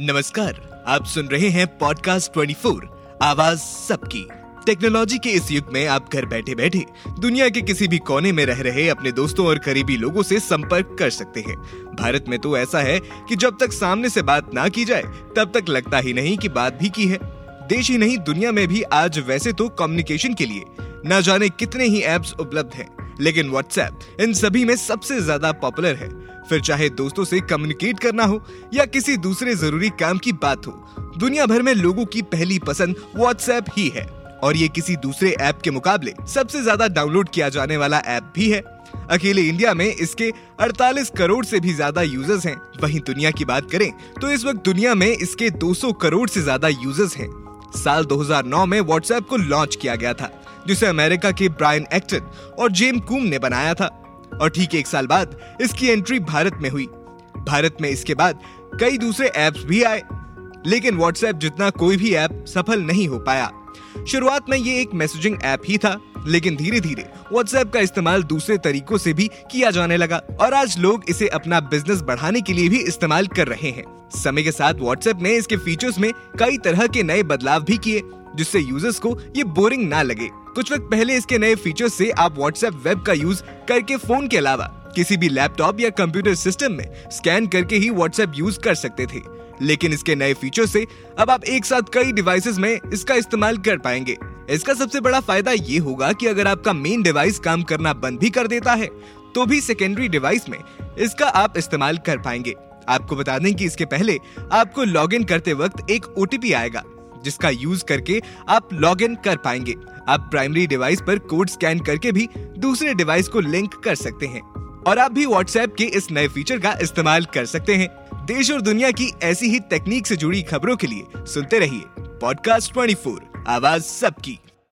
नमस्कार, आप सुन रहे हैं पॉडकास्ट 24 आवाज़ सबकी। टेक्नोलॉजी के इस युग में आप घर बैठे बैठे दुनिया के किसी भी कोने में रह रहे अपने दोस्तों और करीबी लोगों से संपर्क कर सकते हैं। भारत में तो ऐसा है कि जब तक सामने से बात ना की जाए, तब तक लगता ही नहीं कि बात भी की है। देश ही नहीं, दुनिया में भी आज वैसे तो कम्युनिकेशन के लिए। न जाने कितने ही एप्स उपलब्ध हैं। लेकिन व्हाट्सएप इन सभी में सबसे ज़्यादा पॉपुलर है। फिर चाहे दोस्तों से कम्युनिकेट करना हो या किसी दूसरे ज़रूरी काम की बात हो, दुनिया भर में लोगों की पहली पसंद व्हाट्सएप ही है। और ये किसी दूसरे ऐप के मुकाबले सबसे ज़्यादा डाउनलोड किया जाने वाला ऐप भी है। अकेले इंडिया में इसके 48 करोड़ से भी ज़्यादा यूज़र्स हैं। वहीं दुनिया की बात करें तो इस वक्त दुनिया में इसके 200 करोड़ से ज़्यादा यूज़र्स हैं। साल 2009 में व्हाट्सएप को लॉन्च किया गया था। जिसे अमेरिका के ब्रायन एक्टन और जेम कूम ने बनाया था। और ठीक एक साल बाद इसकी एंट्री भारत में हुई। भारत में इसके बाद कई दूसरे ऐप्स भी आए, लेकिन व्हाट्सएप जितना कोई भी ऐप सफल नहीं हो पाया। शुरुआत में ये एक मैसेजिंग ऐप ही था, लेकिन धीरे धीरे व्हाट्सएप का इस्तेमाल दूसरे तरीकों से भी किया जाने लगा। और आज लोग इसे अपना बिज़नेस बढ़ाने के लिए भी इस्तेमाल कर रहे हैं। समय के साथ व्हाट्सएप ने इसके फीचर्स में कई तरह के नए बदलाव भी किए, जिससे यूज़र्स को ये बोरिंग ना लगे। कुछ वक्त पहले इसके नए फीचर से आप व्हाट्सएप वेब का यूज़ करके फ़ोन के अलावा किसी भी लैपटॉप या कंप्यूटर सिस्टम में स्कैन करके ही व्हाट्सएप यूज़ कर सकते थे। लेकिन इसके नए फीचर से अब आप एक साथ कई डिवाइसेस में इसका इस्तेमाल कर पाएँगे। इसका सबसे बड़ा फ़ायदा ये होगा कि अगर आपका मेन डिवाइस काम करना बंद भी कर देता है तो भी सेकेंडरी डिवाइस में इसका आप इस्तेमाल कर पाएँगे। आपको बता दें कि इसके पहले आपको लॉगिन करते वक्त एक ओटीपी आएगा। जिसका यूज़ करके आप लॉग इन कर पाएँगे। आप प्राइमरी डिवाइस पर कोड स्कैन करके भी दूसरे डिवाइस को लिंक कर सकते हैं। और आप भी व्हाट्सएप के इस नए फीचर का इस्तेमाल कर सकते हैं। देश और दुनिया की ऐसी ही तकनीक से जुड़ी खबरों के लिए सुनते रहिए। पॉडकास्ट 24 आवाज़ सबकी।